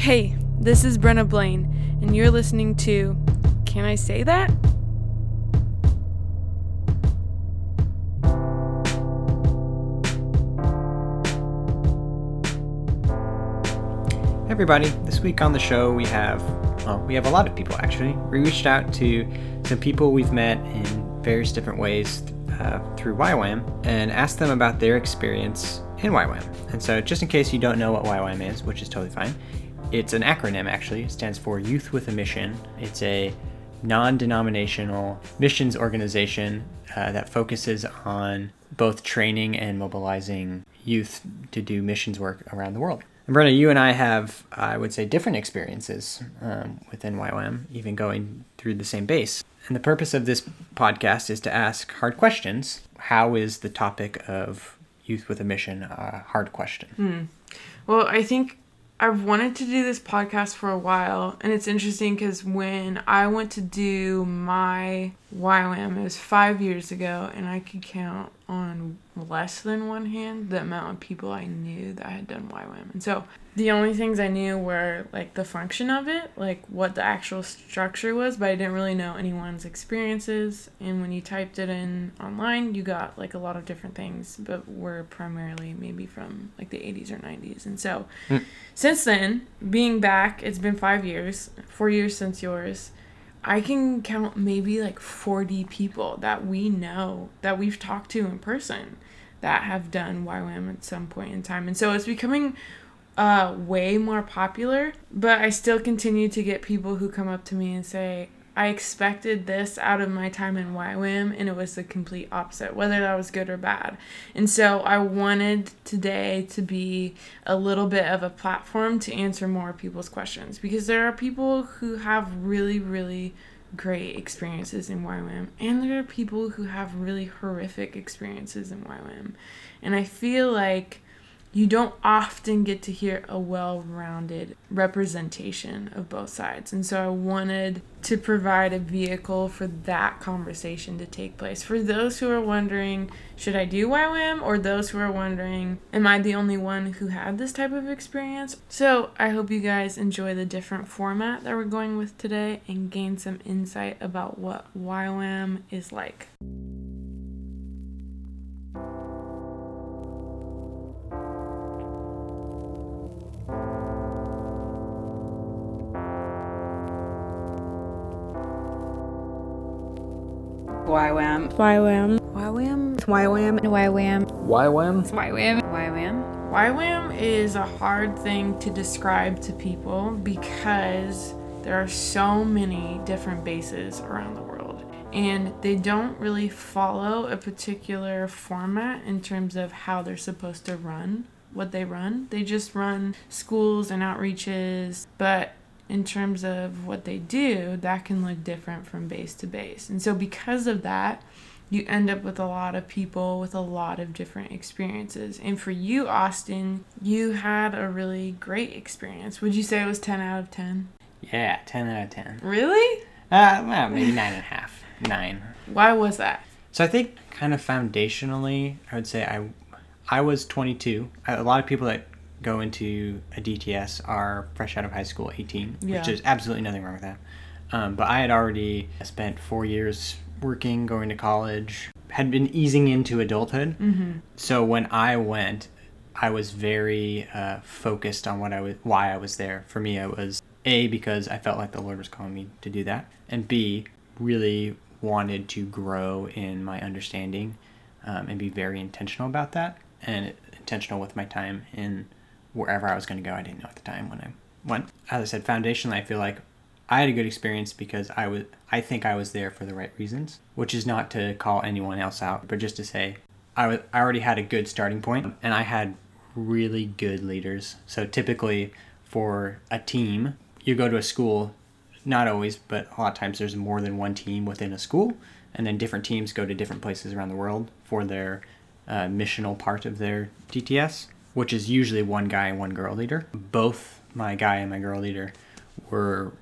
Hey, this is Brenna Blaine, and you're listening to Can I Say That? Everybody, this week on the show we have well, we have a lot of people actually. We reached out to some people we've met in various different ways uh, through YWAM and asked them about their experience in YWAM. And so, just in case you don't know what YWAM is, which is totally fine, it's an acronym actually. It stands for Youth with a Mission. It's a non denominational missions organization uh, that focuses on both training and mobilizing youth to do missions work around the world. And Brenna, you and I have, I would say, different experiences um, within YWAM, even going through the same base. And the purpose of this podcast is to ask hard questions. How is the topic of youth with a mission a hard question? Well, I think I've wanted to do this podcast for a while, and it's interesting because when I went to do my YWAM, it was five years ago, and I could count on less than one hand the amount of people I knew that had done YWAM. And so the only things I knew were like the function of it, like what the actual structure was, but I didn't really know anyone's experiences. And when you typed it in online, you got like a lot of different things, but were primarily maybe from like the 80s or 90s. And so hmm. since then, being back, it's been five years, four years since yours. I can count maybe like 40 people that we know that we've talked to in person that have done YWAM at some point in time. And so it's becoming uh, way more popular, but I still continue to get people who come up to me and say, I expected this out of my time in YWAM, and it was the complete opposite, whether that was good or bad. And so I wanted today to be a little bit of a platform to answer more people's questions because there are people who have really, really great experiences in YWAM, and there are people who have really horrific experiences in YWAM. And I feel like you don't often get to hear a well rounded representation of both sides. And so I wanted to provide a vehicle for that conversation to take place. For those who are wondering, should I do YWAM? Or those who are wondering, am I the only one who had this type of experience? So I hope you guys enjoy the different format that we're going with today and gain some insight about what YWAM is like. YWAM. YWAM. YWAM. YWAM. YWAM. YWAM? YWAM. YWAM. YWAM YWAM is a hard thing to describe to people because there are so many different bases around the world. And they don't really follow a particular format in terms of how they're supposed to run what they run. They just run schools and outreaches, but in terms of what they do, that can look different from base to base. And so, because of that, you end up with a lot of people with a lot of different experiences. And for you, Austin, you had a really great experience. Would you say it was 10 out of 10? Yeah, 10 out of 10. Really? Uh, well, maybe nine and a half. Nine. Why was that? So I think kind of foundationally, I would say I, I was 22. A lot of people that go into a DTS are fresh out of high school, 18, Yeah. which is absolutely nothing wrong with that. Um, but I had already spent four years working, going to college, had been easing into adulthood. Mm-hmm. So when I went, I was very uh, focused on what I was, why I was there. For me, it was a because I felt like the Lord was calling me to do that, and b really wanted to grow in my understanding um, and be very intentional about that and intentional with my time in wherever I was going to go. I didn't know at the time when I went. As I said, foundationally, I feel like I had a good experience because I was I think I was there for the right reasons, which is not to call anyone else out, but just to say I was I already had a good starting point and I had really good leaders. So typically for a team, you go to a school, not always, but a lot of times there's more than one team within a school, and then different teams go to different places around the world for their uh, missional part of their DTS, which is usually one guy and one girl leader. Both my guy and my girl leader were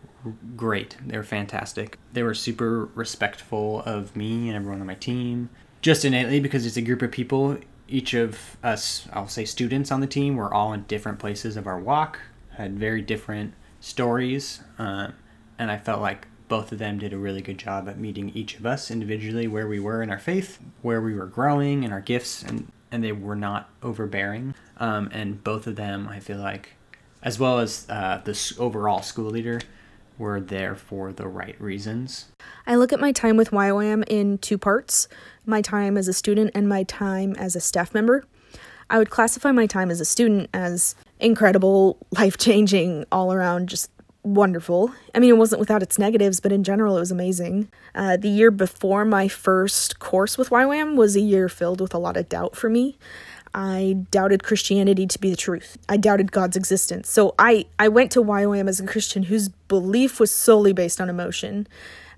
great. They were fantastic. They were super respectful of me and everyone on my team. Just innately because it's a group of people. Each of us, I'll say students on the team, we're all in different places of our walk. had very different stories, um, and I felt like both of them did a really good job at meeting each of us individually where we were in our faith, where we were growing in our gifts, and and they were not overbearing. Um, and both of them, I feel like, as well as uh, the overall school leader, were there for the right reasons. I look at my time with YWAM in two parts my time as a student and my time as a staff member. I would classify my time as a student as incredible, life changing, all around, just wonderful. I mean, it wasn't without its negatives, but in general, it was amazing. Uh, the year before my first course with YWAM was a year filled with a lot of doubt for me. I doubted Christianity to be the truth. I doubted God's existence. So I, I went to YWAM as a Christian whose belief was solely based on emotion.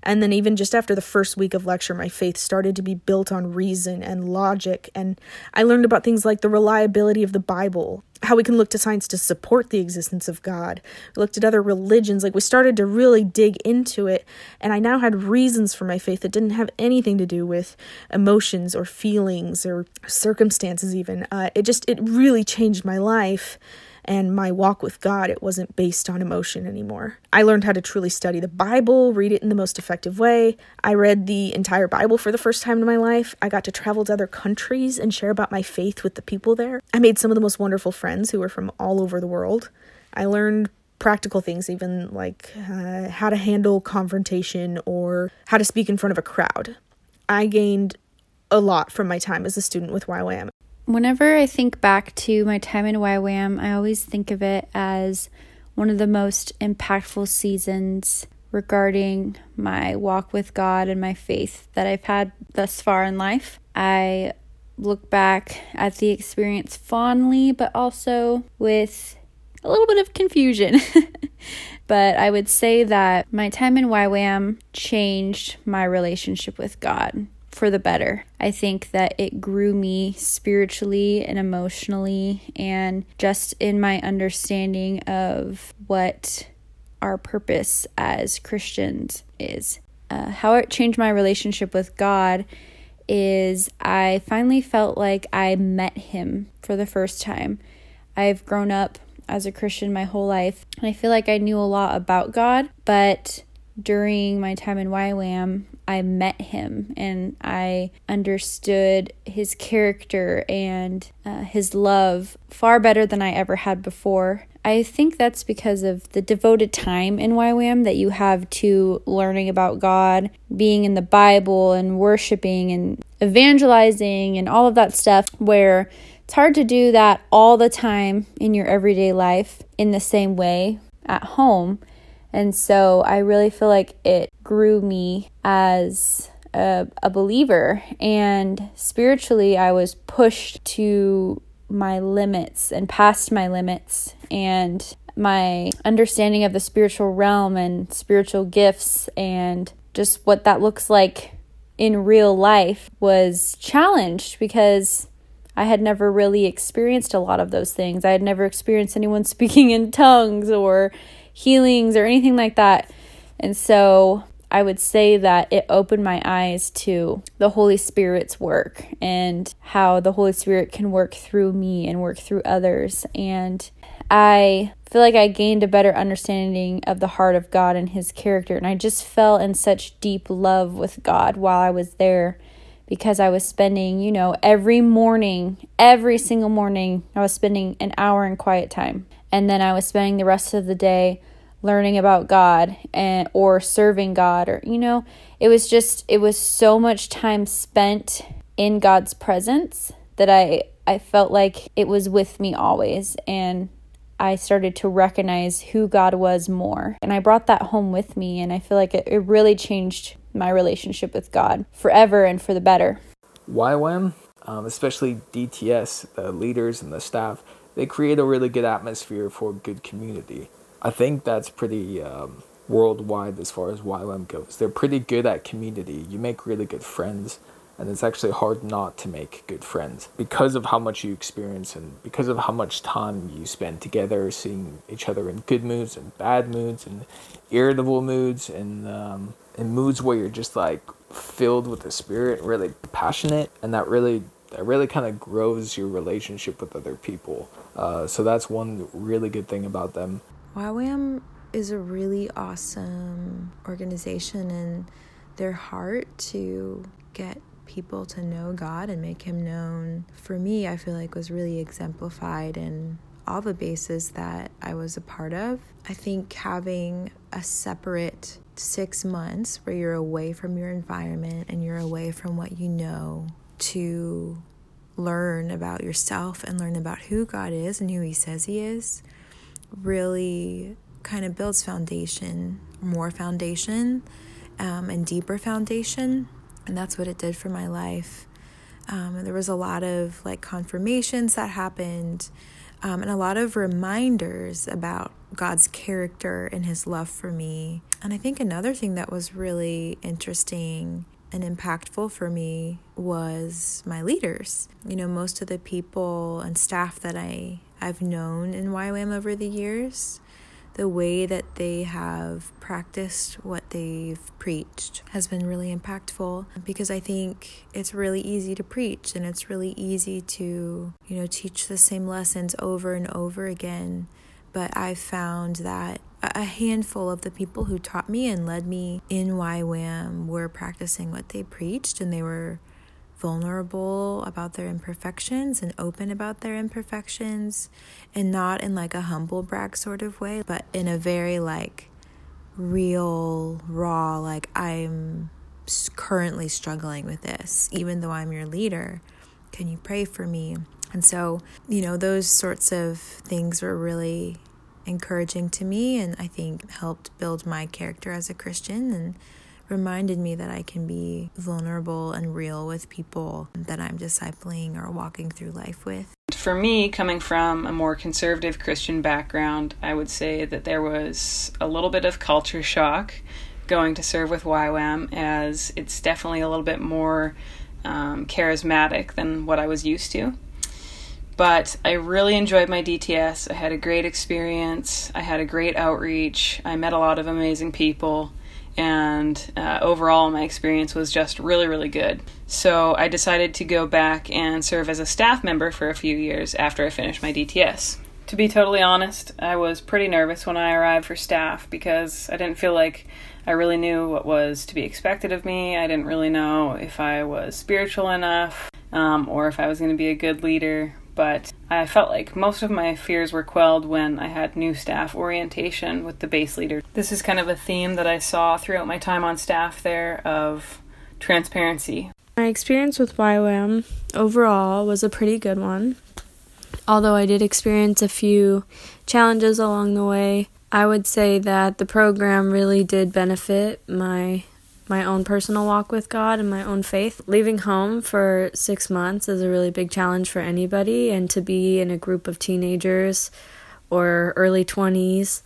And then, even just after the first week of lecture, my faith started to be built on reason and logic. And I learned about things like the reliability of the Bible, how we can look to science to support the existence of God. We looked at other religions. Like, we started to really dig into it. And I now had reasons for my faith that didn't have anything to do with emotions or feelings or circumstances, even. Uh, it just, it really changed my life and my walk with God, it wasn't based on emotion anymore. I learned how to truly study the Bible, read it in the most effective way. I read the entire Bible for the first time in my life. I got to travel to other countries and share about my faith with the people there. I made some of the most wonderful friends who were from all over the world. I learned practical things, even like uh, how to handle confrontation or how to speak in front of a crowd. I gained a lot from my time as a student with YWAM. Whenever I think back to my time in YWAM, I always think of it as one of the most impactful seasons regarding my walk with God and my faith that I've had thus far in life. I look back at the experience fondly, but also with a little bit of confusion. but I would say that my time in YWAM changed my relationship with God for the better. I think that it grew me spiritually and emotionally, and just in my understanding of what our purpose as Christians is. Uh, how it changed my relationship with God is I finally felt like I met Him for the first time. I've grown up as a Christian my whole life, and I feel like I knew a lot about God, but during my time in YWAM, I met him and I understood his character and uh, his love far better than I ever had before. I think that's because of the devoted time in YWAM that you have to learning about God, being in the Bible, and worshiping and evangelizing and all of that stuff, where it's hard to do that all the time in your everyday life in the same way at home. And so I really feel like it grew me as a, a, believer. And spiritually, I was pushed to my limits and past my limits. And my understanding of the spiritual realm and spiritual gifts and just what that looks like in real life was challenged because I had never really experienced a lot of those things. I had never experienced anyone speaking in tongues or healings or anything like that. And so I would say that it opened my eyes to the Holy Spirit's work and how the Holy Spirit can work through me and work through others. And I feel like I gained a better understanding of the heart of God and His character. And I just fell in such deep love with God while I was there because I was spending, you know, every morning, every single morning, I was spending an hour in quiet time. And then I was spending the rest of the day learning about God and or serving God or you know, it was just it was so much time spent in God's presence that I I felt like it was with me always and I started to recognize who God was more. And I brought that home with me, and I feel like it, it really changed my relationship with God forever and for the better. YWAM, um, especially DTS, the leaders and the staff, they create a really good atmosphere for good community. I think that's pretty um, worldwide as far as YWAM goes. They're pretty good at community. You make really good friends, and it's actually hard not to make good friends because of how much you experience and because of how much time you spend together, seeing each other in good moods and bad moods and irritable moods and um, in moods where you're just like filled with the spirit, really passionate, and that really that really kind of grows your relationship with other people. Uh, so that's one really good thing about them. YWAM is a really awesome organization and their heart to get people to know God and make him known for me I feel like was really exemplified in all the bases that I was a part of. I think having a separate 6 months where you're away from your environment and you're away from what you know to learn about yourself and learn about who God is and who He says He is really kind of builds foundation, more foundation, um, and deeper foundation. And that's what it did for my life. Um, there was a lot of like confirmations that happened, um, and a lot of reminders about God's character and His love for me. And I think another thing that was really interesting and impactful for me was my leaders. You know, most of the people and staff that I I've known in YWAM over the years, the way that they have practiced what they've preached has been really impactful because I think it's really easy to preach and it's really easy to, you know, teach the same lessons over and over again. But I've found that a handful of the people who taught me and led me in YWAM were practicing what they preached and they were vulnerable about their imperfections and open about their imperfections and not in like a humble brag sort of way but in a very like real raw like I'm currently struggling with this. Even though I'm your leader can you pray for me? And so you know those sorts of things were really encouraging to me and I think helped build my character as a Christian and reminded me that I can be vulnerable and real with people that I'm discipling or walking through life with. For me, coming from a more conservative Christian background, I would say that there was a little bit of culture shock going to serve with YWAM, as it's definitely a little bit more um, charismatic than what I was used to. But I really enjoyed my DTS. I had a great experience. I had a great outreach. I met a lot of amazing people. And uh, overall, my experience was just really, really good. So I decided to go back and serve as a staff member for a few years after I finished my DTS. To be totally honest, I was pretty nervous when I arrived for staff because I didn't feel like I really knew what was to be expected of me. I didn't really know if I was spiritual enough um, or if I was going to be a good leader but I felt like most of my fears were quelled when I had new staff orientation with the base leader. This is kind of a theme that I saw throughout my time on staff there of transparency. My experience with YWAM overall was a pretty good one. Although I did experience a few challenges along the way, I would say that the program really did benefit my my own personal walk with God and my own faith. Leaving home for six months is a really big challenge for anybody, and to be in a group of teenagers or early 20s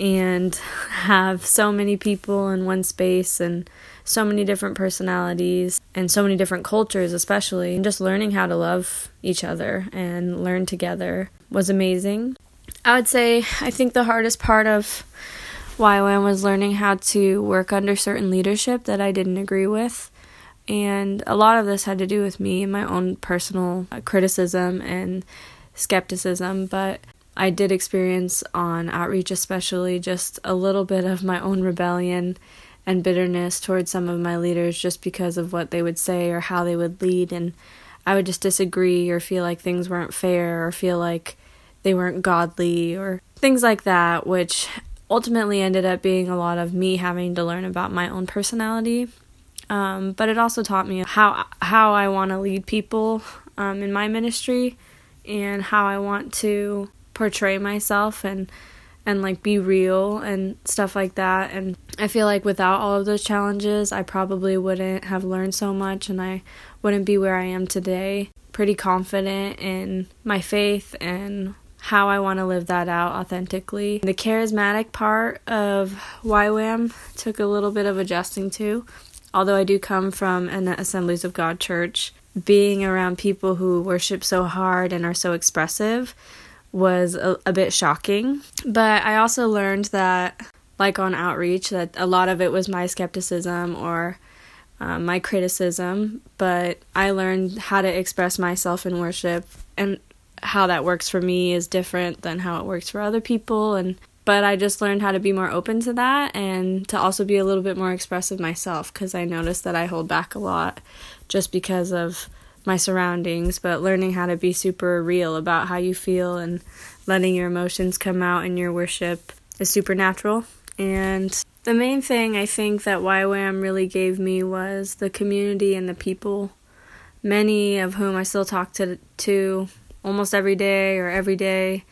and have so many people in one space and so many different personalities and so many different cultures, especially, and just learning how to love each other and learn together was amazing. I would say I think the hardest part of YWAM was learning how to work under certain leadership that I didn't agree with. And a lot of this had to do with me and my own personal uh, criticism and skepticism. But I did experience on outreach, especially, just a little bit of my own rebellion and bitterness towards some of my leaders just because of what they would say or how they would lead. And I would just disagree or feel like things weren't fair or feel like they weren't godly or things like that, which ultimately ended up being a lot of me having to learn about my own personality. Um, but it also taught me how how I want to lead people um, in my ministry and how I want to portray myself and and like be real and stuff like that. And I feel like without all of those challenges, I probably wouldn't have learned so much and I wouldn't be where I am today. Pretty confident in my faith and how I want to live that out authentically. The charismatic part of YWAM took a little bit of adjusting to. Although I do come from an Assemblies of God church, being around people who worship so hard and are so expressive was a, a bit shocking. But I also learned that, like on outreach, that a lot of it was my skepticism or um, my criticism, but I learned how to express myself in worship and how that works for me is different than how it works for other people and but I just learned how to be more open to that and to also be a little bit more expressive myself cuz I noticed that I hold back a lot just because of my surroundings, but learning how to be super real about how you feel and letting your emotions come out in your worship is supernatural. And the main thing I think that YWAM really gave me was the community and the people, many of whom I still talk to, to almost every day or every day.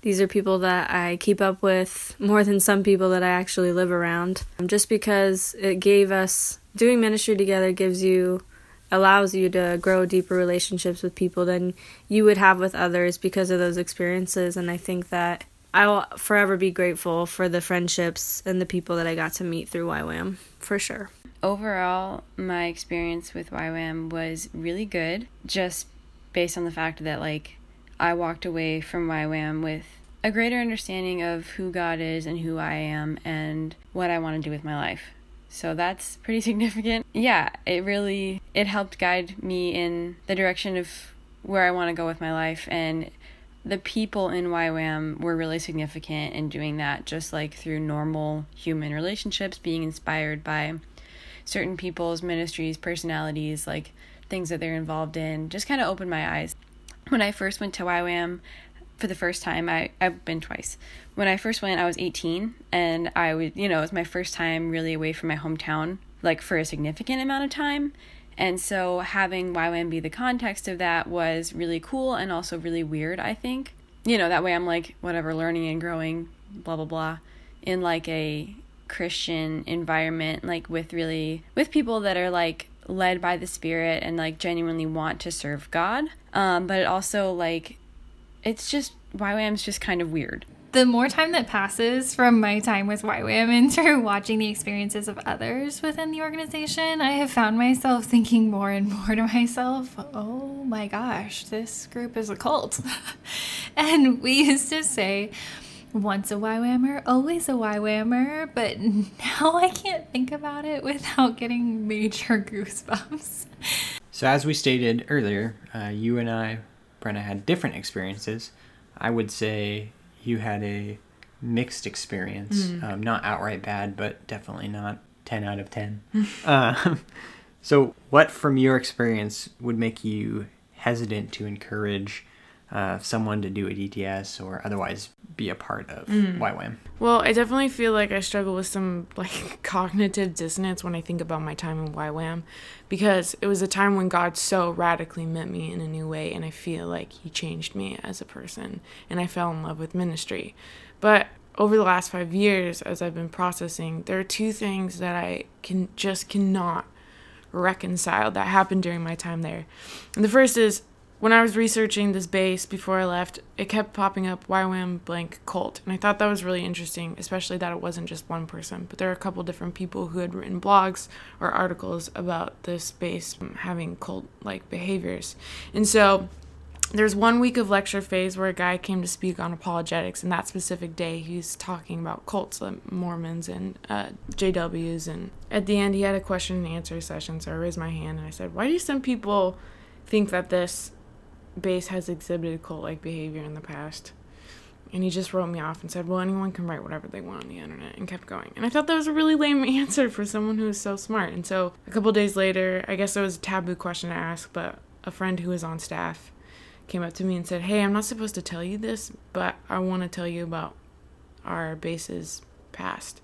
These are people that I keep up with more than some people that I actually live around. Um, just because it gave us, doing ministry together gives you, allows you to grow deeper relationships with people than you would have with others because of those experiences. And I think that I will forever be grateful for the friendships and the people that I got to meet through YWAM, for sure. Overall, my experience with YWAM was really good, just based on the fact that, like, I walked away from YWAM with a greater understanding of who God is and who I am and what I want to do with my life. So that's pretty significant. Yeah, it really it helped guide me in the direction of where I want to go with my life and the people in YWAM were really significant in doing that, just like through normal human relationships, being inspired by certain people's ministries, personalities, like things that they're involved in, just kind of opened my eyes. When I first went to YWAM for the first time, I, I've been twice. When I first went, I was 18, and I would, you know, it was my first time really away from my hometown, like for a significant amount of time. And so having YWAM be the context of that was really cool and also really weird, I think. You know, that way I'm like, whatever, learning and growing, blah, blah, blah, in like a Christian environment, like with really, with people that are like led by the Spirit and like genuinely want to serve God. Um, but it also like, it's just, YWAM's just kind of weird the more time that passes from my time with YWAM and through watching the experiences of others within the organization, I have found myself thinking more and more to myself, oh my gosh, this group is a cult. and we used to say, once a YWAMer, always a YWAMer, but now I can't think about it without getting major goosebumps. So, as we stated earlier, uh, you and I, Brenna, had different experiences. I would say you had a mixed experience. Mm. Um, not outright bad, but definitely not 10 out of 10. uh, so, what from your experience would make you hesitant to encourage uh, someone to do a DTS or otherwise be a part of mm. YWAM? Well, I definitely feel like I struggle with some like cognitive dissonance when I think about my time in YWAM because it was a time when God so radically met me in a new way and I feel like he changed me as a person and I fell in love with ministry. But over the last 5 years as I've been processing, there are two things that I can just cannot reconcile that happened during my time there. And the first is when I was researching this base before I left, it kept popping up YWAM blank cult. And I thought that was really interesting, especially that it wasn't just one person, but there are a couple different people who had written blogs or articles about this base having cult like behaviors. And so there's one week of lecture phase where a guy came to speak on apologetics, and that specific day he's talking about cults, like Mormons and uh, JWs. And at the end, he had a question and answer session, so I raised my hand and I said, Why do some people think that this base has exhibited cult like behavior in the past. And he just wrote me off and said, Well, anyone can write whatever they want on the internet, and kept going. And I thought that was a really lame answer for someone who is so smart. And so a couple days later, I guess it was a taboo question to ask, but a friend who was on staff came up to me and said, Hey, I'm not supposed to tell you this, but I want to tell you about our base's past.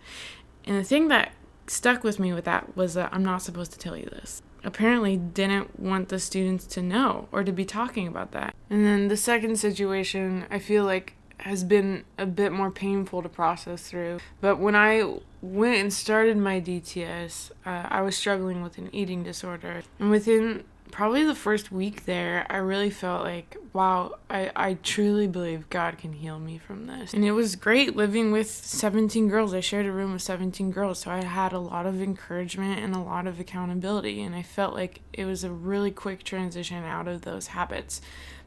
And the thing that stuck with me with that was that I'm not supposed to tell you this apparently didn't want the students to know or to be talking about that. And then the second situation, I feel like has been a bit more painful to process through. But when I went and started my DTS, uh, I was struggling with an eating disorder. And within probably the first week there, I really felt like, wow, I, I truly believe God can heal me from this. And it was great living with 17 girls. I shared a room with 17 girls, so I had a lot of encouragement and a lot of accountability. And I felt like it was a really quick transition out of those habits.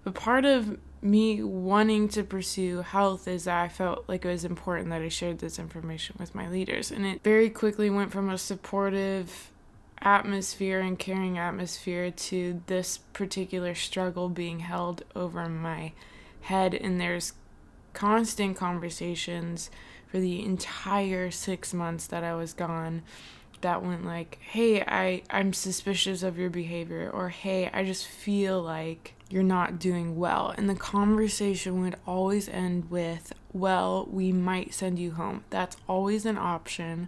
But part of me wanting to pursue health is that I felt like it was important that I shared this information with my leaders. And it very quickly went from a supportive, atmosphere and caring atmosphere to this particular struggle being held over my head and there's constant conversations for the entire 6 months that I was gone that went like, "Hey, I I'm suspicious of your behavior," or "Hey, I just feel like you're not doing well." And the conversation would always end with, "Well, we might send you home." That's always an option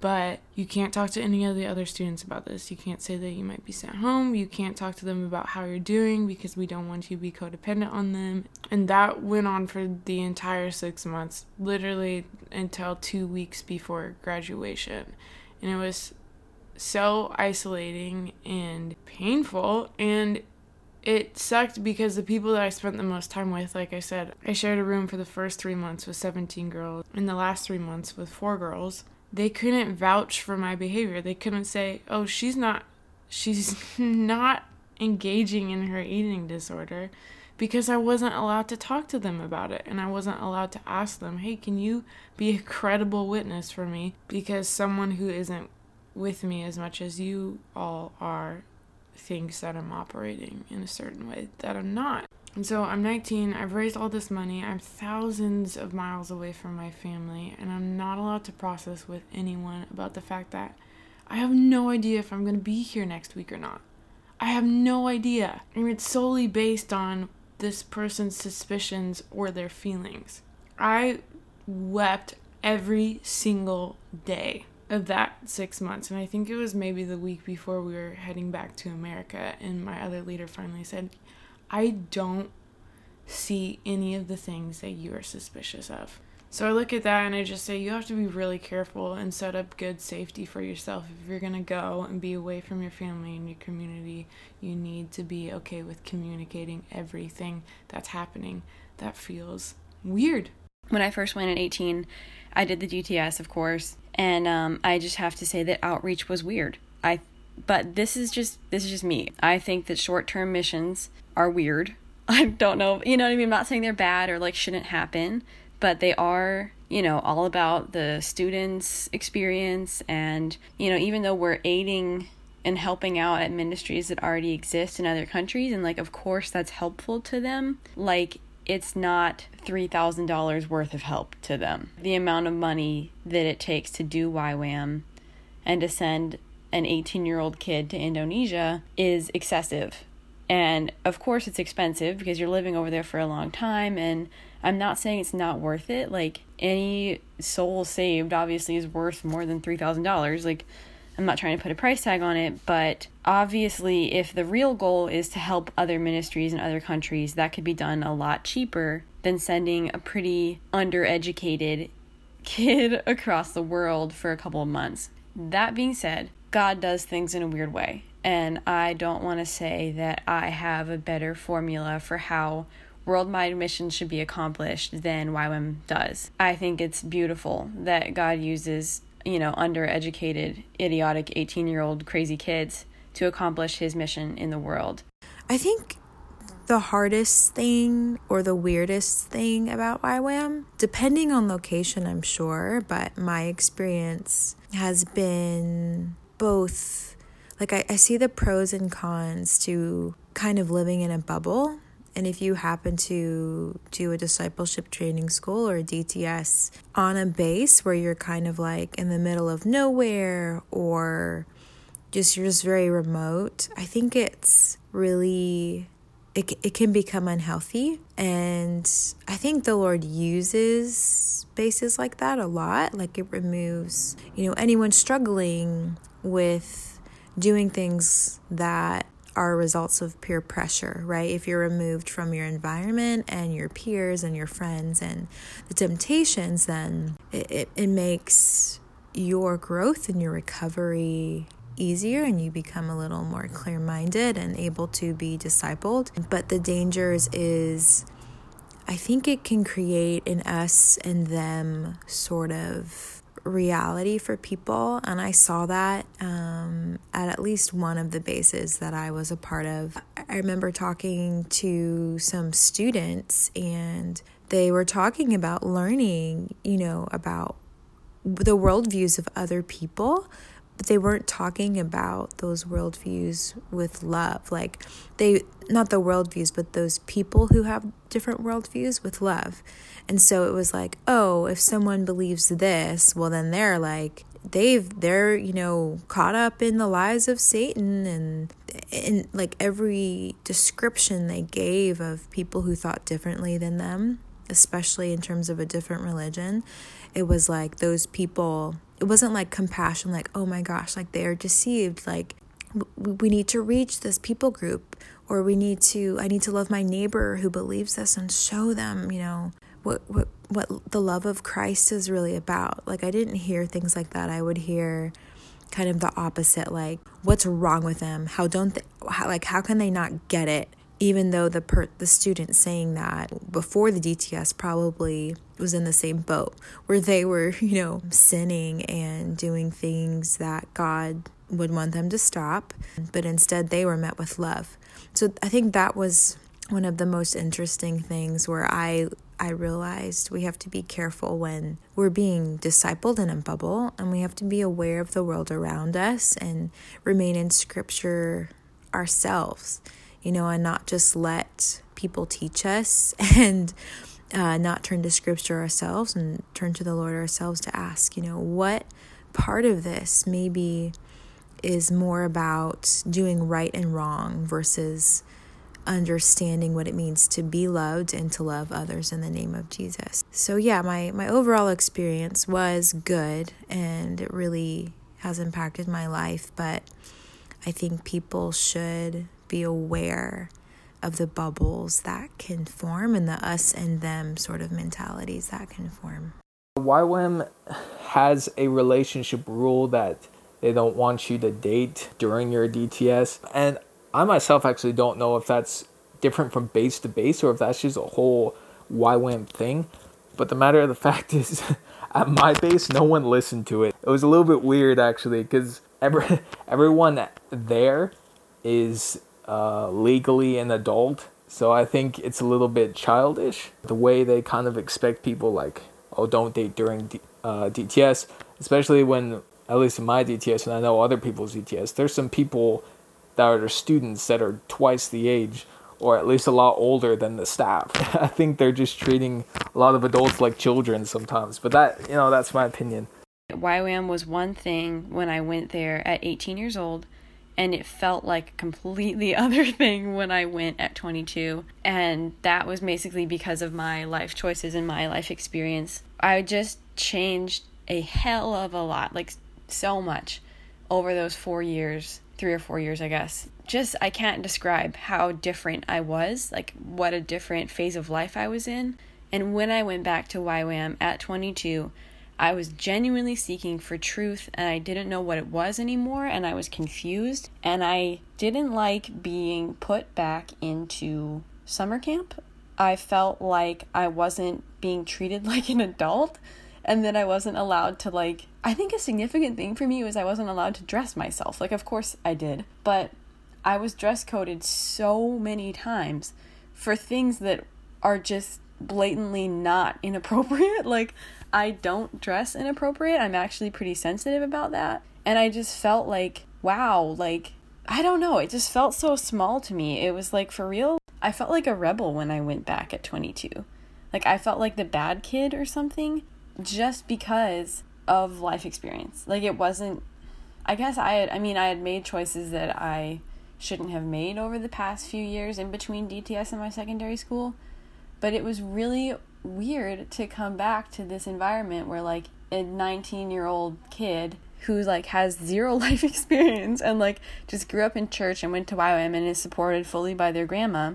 but you can't talk to any of the other students about this. You can't say that you might be sent home. You can't talk to them about how you're doing because we don't want you to be codependent on them. And that went on for the entire six months, literally until two weeks before graduation. And it was so isolating and painful. And it sucked because the people that I spent the most time with, like I said, I shared a room for the first three months with 17 girls, and the last three months with four girls they couldn't vouch for my behavior. They couldn't say, "Oh, she's not she's not engaging in her eating disorder." Because I wasn't allowed to talk to them about it and I wasn't allowed to ask them, "Hey, can you be a credible witness for me?" Because someone who isn't with me as much as you all are thinks that I'm operating in a certain way that I'm not. And so I'm 19, I've raised all this money, I'm thousands of miles away from my family, and I'm not allowed to process with anyone about the fact that I have no idea if I'm to be here next week or not. I have no idea. And it's solely based on this person's suspicions or their feelings. I wept every single day of that six months. And I think it was maybe the week before we were heading back to America, and my other leader finally said, I don't see any of the things that you are suspicious of. So I look at that and I just say you have to be really careful and set up good safety for yourself. If you're going to go and be away from your family and your community, you need to be okay with communicating everything that's happening that feels weird. When I first went at 18, I did the DTS, of course, and um, I just have to say that outreach was weird. I but this is just this is just me. I think that short-term missions are weird. I don't know, you know what I mean? I'm not saying they're bad or like shouldn't happen, but they are, you know, all about the students' experience and, you know, even though we're aiding and helping out at ministries that already exist in other countries and like of course that's helpful to them, like it's not $3,000 worth of help to them. The amount of money that it takes to do YWAM and to send an 18 year old kid to Indonesia is excessive. And of course, it's expensive because you're living over there for a long time. And I'm not saying it's not worth it. Like, any soul saved obviously is worth more than $3,000. Like, I'm not trying to put a price tag on it, but obviously, if the real goal is to help other ministries in other countries, that could be done a lot cheaper than sending a pretty undereducated kid across the world for a couple of months. That being said, God does things in a weird way. And I don't want to say that I have a better formula for how worldwide missions should be accomplished than YWAM does. I think it's beautiful that God uses, you know, undereducated, idiotic 18 year old crazy kids to accomplish his mission in the world. I think the hardest thing or the weirdest thing about YWAM, depending on location, I'm sure, but my experience has been both like I, I see the pros and cons to kind of living in a bubble. And if you happen to do a discipleship training school or a DTS on a base where you're kind of like in the middle of nowhere or just you're just very remote, I think it's really it it can become unhealthy and I think the Lord uses spaces like that a lot like it removes, you know, anyone struggling with doing things that are results of peer pressure, right? If you're removed from your environment and your peers and your friends and the temptations, then it, it, it makes your growth and your recovery easier and you become a little more clear minded and able to be discipled. But the dangers is, I think it can create an us and them sort of reality for people. And I saw that um, at at least one of the bases that I was a part of. I remember talking to some students, and they were talking about learning, you know, about the worldviews of other people, but they weren't talking about those worldviews with love. Like they, not the worldviews, but those people who have different worldviews with love. And so it was like, oh, if someone believes this, well, then they're like, they've they're you know caught up in the lies of satan and in like every description they gave of people who thought differently than them especially in terms of a different religion it was like those people it wasn't like compassion like oh my gosh like they are deceived like we need to reach this people group or we need to i need to love my neighbor who believes this and show them you know what what what the love of Christ is really about. Like I didn't hear things like that. I would hear kind of the opposite like what's wrong with them? How don't they how, like how can they not get it? Even though the per, the student saying that before the DTS probably was in the same boat where they were, you know, sinning and doing things that God would want them to stop, but instead they were met with love. So I think that was one of the most interesting things where I I realized we have to be careful when we're being discipled in a bubble and we have to be aware of the world around us and remain in scripture ourselves, you know, and not just let people teach us and uh, not turn to scripture ourselves and turn to the Lord ourselves to ask, you know, what part of this maybe is more about doing right and wrong versus understanding what it means to be loved and to love others in the name of Jesus. So yeah, my my overall experience was good and it really has impacted my life, but I think people should be aware of the bubbles that can form and the us and them sort of mentalities that can form. YWAM has a relationship rule that they don't want you to date during your DTS. And I myself actually don't know if that's different from base to base or if that's just a whole YWAM thing. But the matter of the fact is, at my base, no one listened to it. It was a little bit weird actually, because every everyone there is uh, legally an adult, so I think it's a little bit childish the way they kind of expect people like, oh, don't date during D- uh, DTS, especially when at least in my DTS and I know other people's DTS, there's some people that are students that are twice the age or at least a lot older than the staff. I think they're just treating a lot of adults like children sometimes. But that, you know, that's my opinion. YWAM was one thing when I went there at 18 years old, and it felt like a completely other thing when I went at 22. And that was basically because of my life choices and my life experience. I just changed a hell of a lot, like so much, over those four years, three or four years, I guess just I can't describe how different I was, like what a different phase of life I was in. And when I went back to YWAM at 22, I was genuinely seeking for truth and I didn't know what it was anymore and I was confused and I didn't like being put back into summer camp. I felt like I wasn't being treated like an adult and that I wasn't allowed to like I think a significant thing for me was I wasn't allowed to dress myself. Like of course I did, but I was dress coded so many times for things that are just blatantly not inappropriate. like, I don't dress inappropriate. I'm actually pretty sensitive about that. And I just felt like, wow, like, I don't know. It just felt so small to me. It was like, for real, I felt like a rebel when I went back at 22. Like, I felt like the bad kid or something just because of life experience. Like, it wasn't, I guess I had, I mean, I had made choices that I shouldn't have made over the past few years in between DTS and my secondary school. But it was really weird to come back to this environment where like a 19 year old kid who like has zero life experience and like just grew up in church and went to YWAM and is supported fully by their grandma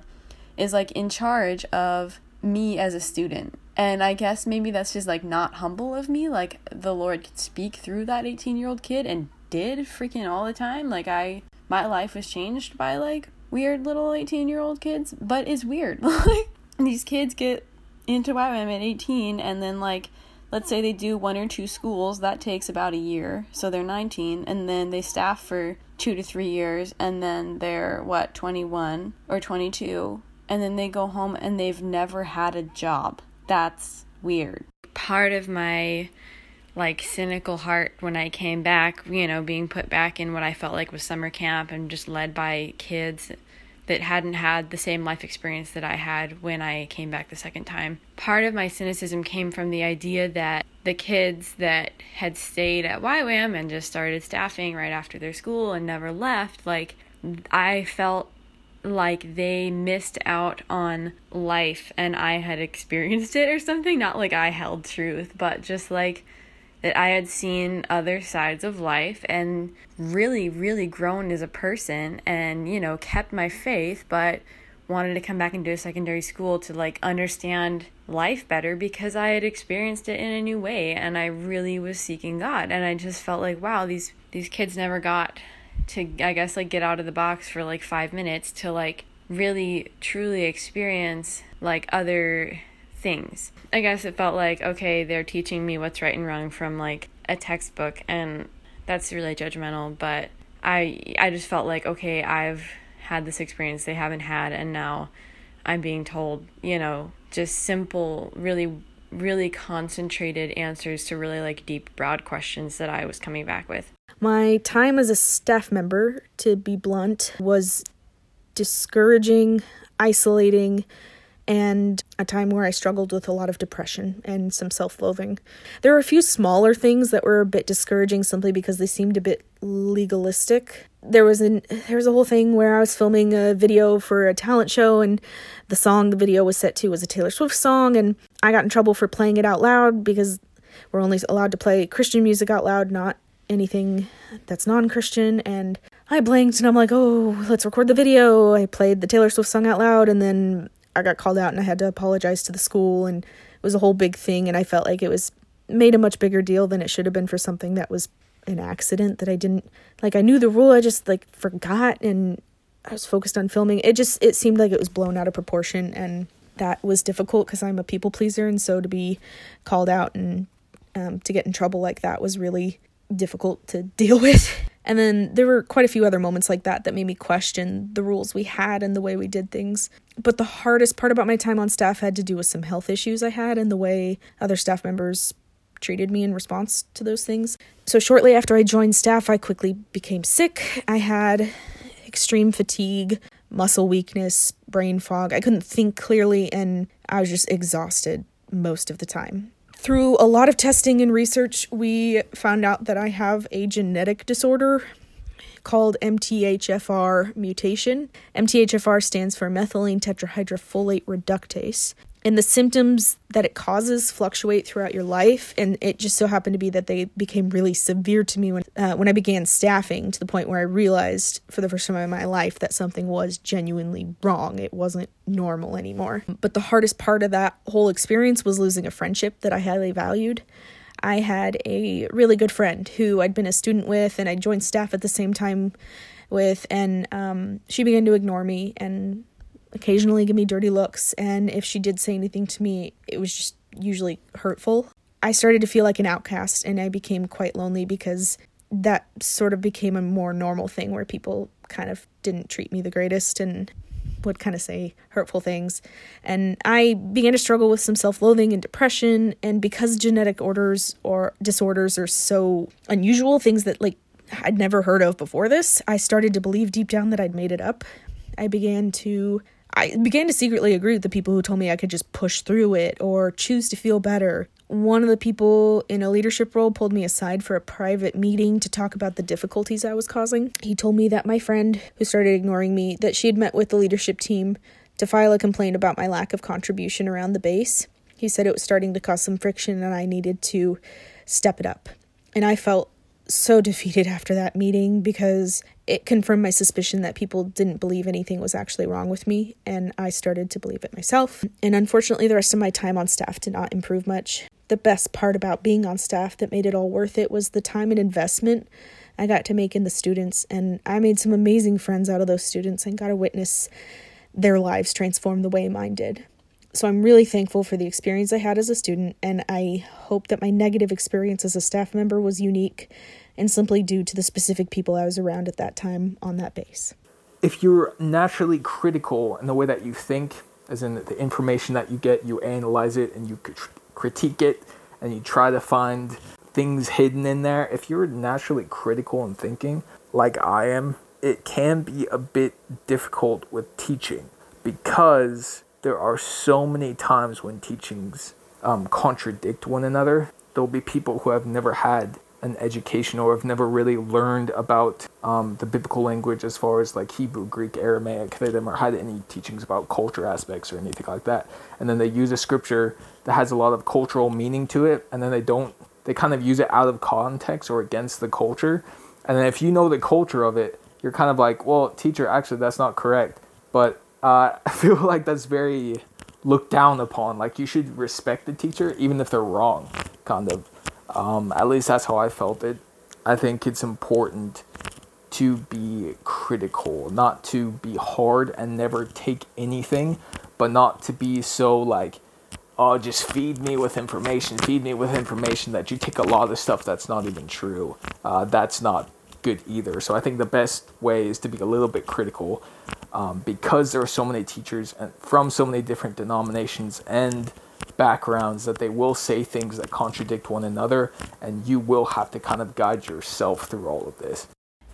is like in charge of me as a student. And I guess maybe that's just like not humble of me. Like the Lord could speak through that 18 year old kid and did freaking all the time. Like I my life was changed by like weird little 18 year old kids, but it's weird. like these kids get into YWAM at 18 and then like let's say they do one or two schools, that takes about a year. So they're 19 and then they staff for 2 to 3 years and then they're what 21 or 22 and then they go home and they've never had a job. That's weird. Part of my like cynical heart when I came back, you know, being put back in what I felt like was summer camp and just led by kids that hadn't had the same life experience that I had when I came back the second time. Part of my cynicism came from the idea that the kids that had stayed at YWAM and just started staffing right after their school and never left, like, I felt like they missed out on life and I had experienced it or something. Not like I held truth, but just like that I had seen other sides of life and really, really grown as a person and, you know, kept my faith, but wanted to come back and do a secondary school to like understand life better because I had experienced it in a new way and I really was seeking God. And I just felt like wow these these kids never got to I guess like get out of the box for like 5 minutes to like really truly experience like other things. I guess it felt like, okay, they're teaching me what's right and wrong from like a textbook and that's really judgmental, but I I just felt like, okay, I've had this experience they haven't had and now I'm being told, you know, just simple, really really concentrated answers to really like deep broad questions that I was coming back with. My time as a staff member, to be blunt, was discouraging, isolating, and a time where I struggled with a lot of depression and some self loathing. There were a few smaller things that were a bit discouraging simply because they seemed a bit legalistic. There was an there was a whole thing where I was filming a video for a talent show and the song the video was set to was a Taylor Swift song and I got in trouble for playing it out loud because we're only allowed to play Christian music out loud, not anything that's non-Christian and I blinked and I'm like, "Oh, let's record the video." I played the Taylor Swift song out loud and then I got called out and I had to apologize to the school and it was a whole big thing and I felt like it was made a much bigger deal than it should have been for something that was an accident that I didn't like I knew the rule I just like forgot and I was focused on filming. It just it seemed like it was blown out of proportion and that was difficult because I'm a people pleaser and so to be called out and um, to get in trouble like that was really difficult to deal with. And then there were quite a few other moments like that that made me question the rules we had and the way we did things. But the hardest part about my time on staff had to do with some health issues I had and the way other staff members treated me in response to those things. So, shortly after I joined staff, I quickly became sick. I had extreme fatigue, muscle weakness, brain fog. I couldn't think clearly, and I was just exhausted most of the time. Through a lot of testing and research, we found out that I have a genetic disorder called MTHFR mutation. MTHFR stands for methylene tetrahydrofolate reductase. And the symptoms that it causes fluctuate throughout your life, and it just so happened to be that they became really severe to me when uh, when I began staffing to the point where I realized for the first time in my life that something was genuinely wrong. It wasn't normal anymore. But the hardest part of that whole experience was losing a friendship that I highly valued. I had a really good friend who I'd been a student with, and I joined staff at the same time with, and um, she began to ignore me and occasionally give me dirty looks, and if she did say anything to me, it was just usually hurtful. I started to feel like an outcast, and I became quite lonely because that sort of became a more normal thing where people kind of didn't treat me the greatest and would kind of say hurtful things. And I began to struggle with some self loathing and depression. And because genetic orders or disorders are so unusual, things that like I'd never heard of before this, I started to believe deep down that I'd made it up. I began to I began to secretly agree with the people who told me I could just push through it or choose to feel better. One of the people in a leadership role pulled me aside for a private meeting to talk about the difficulties I was causing. He told me that my friend who started ignoring me that she had met with the leadership team to file a complaint about my lack of contribution around the base. He said it was starting to cause some friction and I needed to step it up. And I felt so defeated after that meeting because it confirmed my suspicion that people didn't believe anything was actually wrong with me, and I started to believe it myself. And unfortunately, the rest of my time on staff did not improve much. The best part about being on staff that made it all worth it was the time and investment I got to make in the students, and I made some amazing friends out of those students and got to witness their lives transform the way mine did. So I'm really thankful for the experience I had as a student, and I hope that my negative experience as a staff member was unique and simply due to the specific people I was around at that time on that base. If you're naturally critical in the way that you think, as in the information that you get, you analyze it and you critique it, and you try to find things hidden in there. If you're naturally critical and thinking, like I am, it can be a bit difficult with teaching because there are so many times when teachings um, contradict one another. There'll be people who have never had an education or have never really learned about um, the biblical language as far as like Hebrew, Greek, Aramaic. They never had any teachings about culture aspects or anything like that. And then they use a scripture that has a lot of cultural meaning to it, and then they don't. They kind of use it out of context or against the culture. And then if you know the culture of it, you're kind of like, well, teacher, actually, that's not correct. But uh, I feel like that's very looked down upon. Like you should respect the teacher even if they're wrong, kind of. Um, at least that's how I felt it. I think it's important to be critical, not to be hard and never take anything, but not to be so like, oh, just feed me with information, feed me with information that you take a lot of stuff that's not even true. Uh, that's not good either. So I think the best way is to be a little bit critical um, because there are so many teachers and from so many different denominations and backgrounds that they will say things that contradict one another, and you will have to kind of guide yourself through all of this.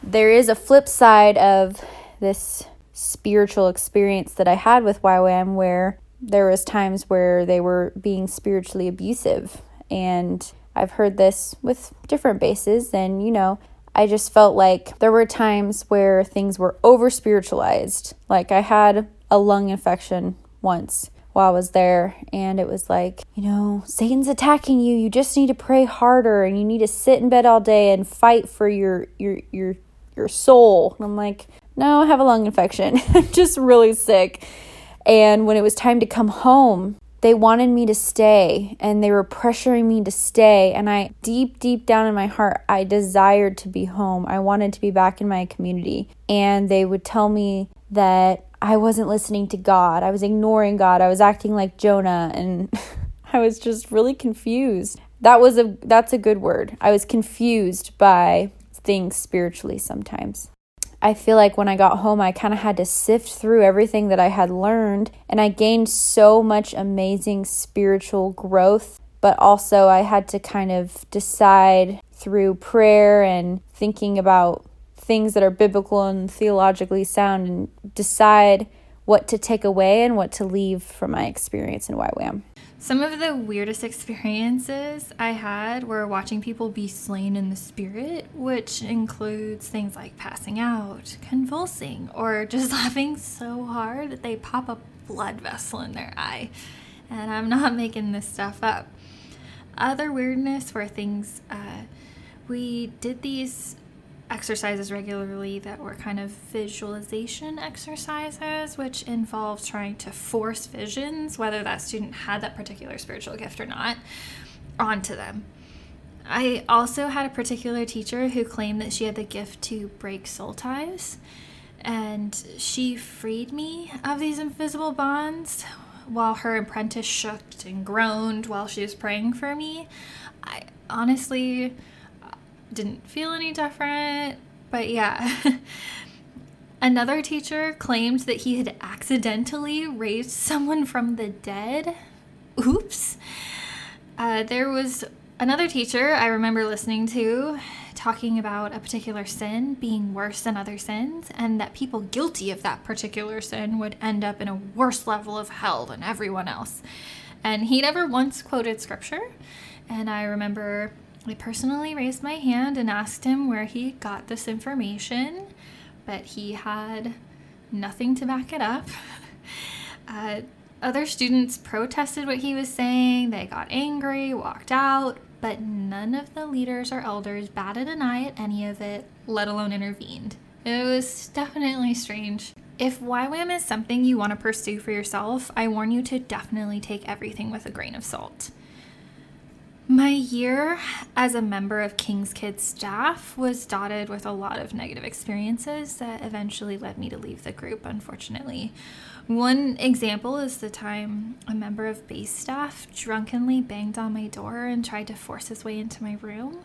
There is a flip side of this spiritual experience that I had with YWAM where there was times where they were being spiritually abusive and I've heard this with different bases and you know I just felt like there were times where things were over spiritualized like I had a lung infection once while I was there. And it was like, you know, Satan's attacking you. You just need to pray harder and you need to sit in bed all day and fight for your your your your soul. And I'm like, no, I have a lung infection. I'm just really sick. And when it was time to come home, they wanted me to stay and they were pressuring me to stay. And I, deep, deep down in my heart, I desired to be home. I wanted to be back in my community. And they would tell me that I wasn't listening to God. I was ignoring God. I was acting like Jonah and I was just really confused. That was a that's a good word. I was confused by things spiritually sometimes. I feel like when I got home, I kind of had to sift through everything that I had learned, and I gained so much amazing spiritual growth. But also, I had to kind of decide through prayer and thinking about things that are biblical and theologically sound and decide what to take away and what to leave from my experience in YWAM. Some of the weirdest experiences I had were watching people be slain in the spirit, which includes things like passing out, convulsing, or just laughing so hard that they pop a blood vessel in their eye. And I'm not making this stuff up. Other weirdness were things, uh, we did these exercises regularly that were kind of visualization exercises, which involved trying to force visions, whether that student had that particular spiritual gift or not, onto them. I also had a particular teacher who claimed that she had the gift to break soul ties, and she freed me of these invisible bonds while her apprentice shook and groaned while she was praying for me. I honestly didn't feel any different. But yeah. Another teacher claimed that he had accidentally raised someone from the dead. Oops. Uh, there was another teacher I remember listening to talking about a particular sin being worse than other sins, and that people guilty of that particular sin would end up in a worse level of hell than everyone else. And he never once quoted scripture. And I remember I personally raised my hand and asked him where he got this information, but he had nothing to back it up. Uh, other students protested what he was saying, they got angry, walked out, but none of the leaders or elders batted an eye at any of it, let alone intervened. It was definitely strange. If YWAM is something you want to pursue for yourself, I warn you to definitely take everything with a grain of salt. My year as a member of King's Kids staff was dotted with a lot of negative experiences that eventually led me to leave the group, unfortunately. One example is the time a member of base staff drunkenly banged on my door and tried to force his way into my room.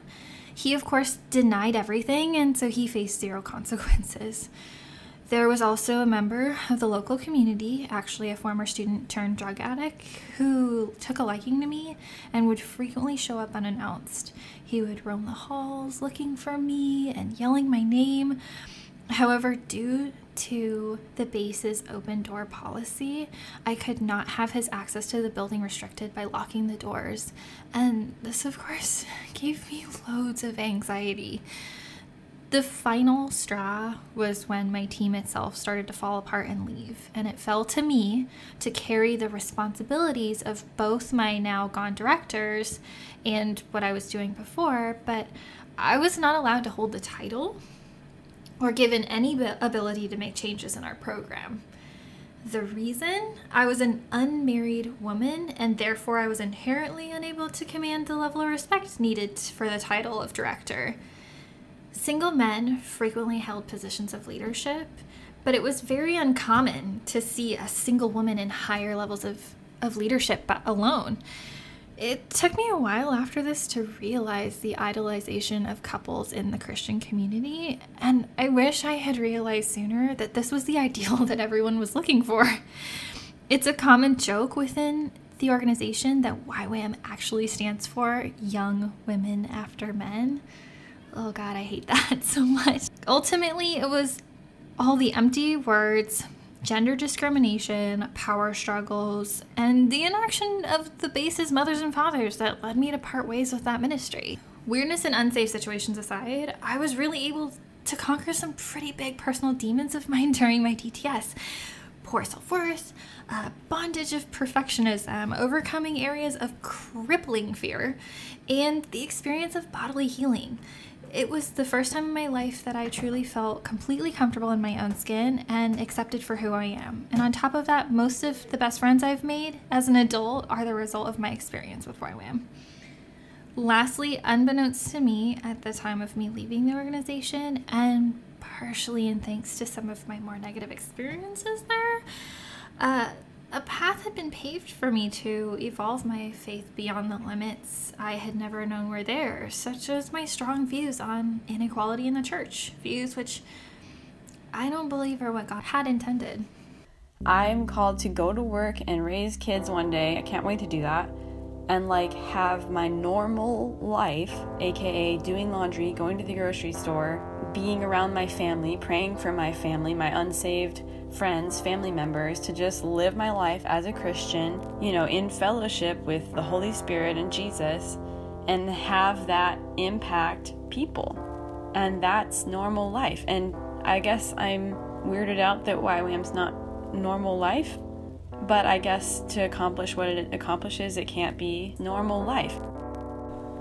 He, of course, denied everything, and so he faced zero consequences. There was also a member of the local community, actually a former student turned drug addict, who took a liking to me and would frequently show up unannounced. He would roam the halls looking for me and yelling my name. However, due to the base's open door policy, I could not have his access to the building restricted by locking the doors. And this, of course, gave me loads of anxiety. The final straw was when my team itself started to fall apart and leave, and it fell to me to carry the responsibilities of both my now gone directors and what I was doing before, but I was not allowed to hold the title or given any ability to make changes in our program. The reason I was an unmarried woman and therefore I was inherently unable to command the level of respect needed for the title of director. Single men frequently held positions of leadership, but it was very uncommon to see a single woman in higher levels of, of leadership alone. It took me a while after this to realize the idolization of couples in the Christian community, and I wish I had realized sooner that this was the ideal that everyone was looking for. It's a common joke within the organization that YWAM actually stands for Young Women After Men oh god, I hate that so much. Ultimately, it was all the empty words, gender discrimination, power struggles, and the inaction of the base's mothers and fathers that led me to part ways with that ministry. Weirdness and unsafe situations aside, I was really able to conquer some pretty big personal demons of mine during my DTS. Poor self worth, uh, bondage of perfectionism, overcoming areas of crippling fear, and the experience of bodily healing it was the first time in my life that I truly felt completely comfortable in my own skin and accepted for who I am. And on top of that, most of the best friends I've made as an adult are the result of my experience with YWAM. Lastly, unbeknownst to me at the time of me leaving the organization, and partially in thanks to some of my more negative experiences there, uh, a path had been paved for me to evolve my faith beyond the limits I had never known were there, such as my strong views on inequality in the church, views which I don't believe are what God had intended. I'm called to go to work and raise kids one day. I can't wait to do that. And like have my normal life, aka doing laundry, going to the grocery store, being around my family, praying for my family, my unsaved friends, family members, to just live my life as a Christian, you know, in fellowship with the Holy Spirit and Jesus, and have that impact people. And that's normal life. And I guess I'm weirded out that YWAM's not normal life, but I guess to accomplish what it accomplishes, it can't be normal life.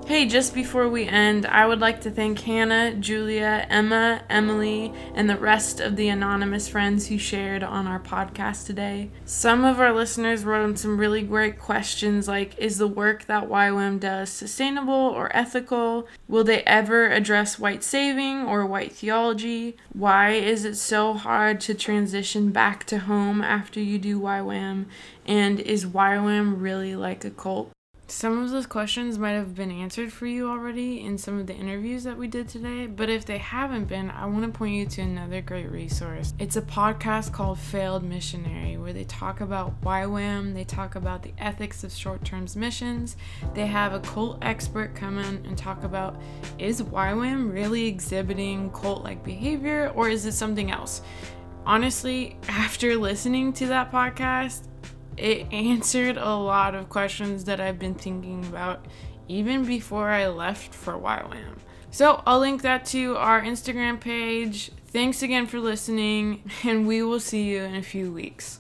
Hey, just before we end, I would like to thank Hannah, Julia, Emma, Emily, and the rest of the anonymous friends who shared on our podcast today. Some of our listeners wrote in some really great questions like Is the work that YWAM does sustainable or ethical? Will they ever address white saving or white theology? Why is it so hard to transition back to home after you do YWAM? And is YWAM really like a cult? Some of those questions might have been answered for you already in some of the interviews that we did today, but if they haven't been, I want to point you to another great resource. It's a podcast called Failed Missionary where they talk about YWAM, they talk about the ethics of short term missions. They have a cult expert come in and talk about is YWAM really exhibiting cult like behavior or is it something else? Honestly, after listening to that podcast, it answered a lot of questions that I've been thinking about even before I left for YWAM. So I'll link that to our Instagram page. Thanks again for listening, and we will see you in a few weeks.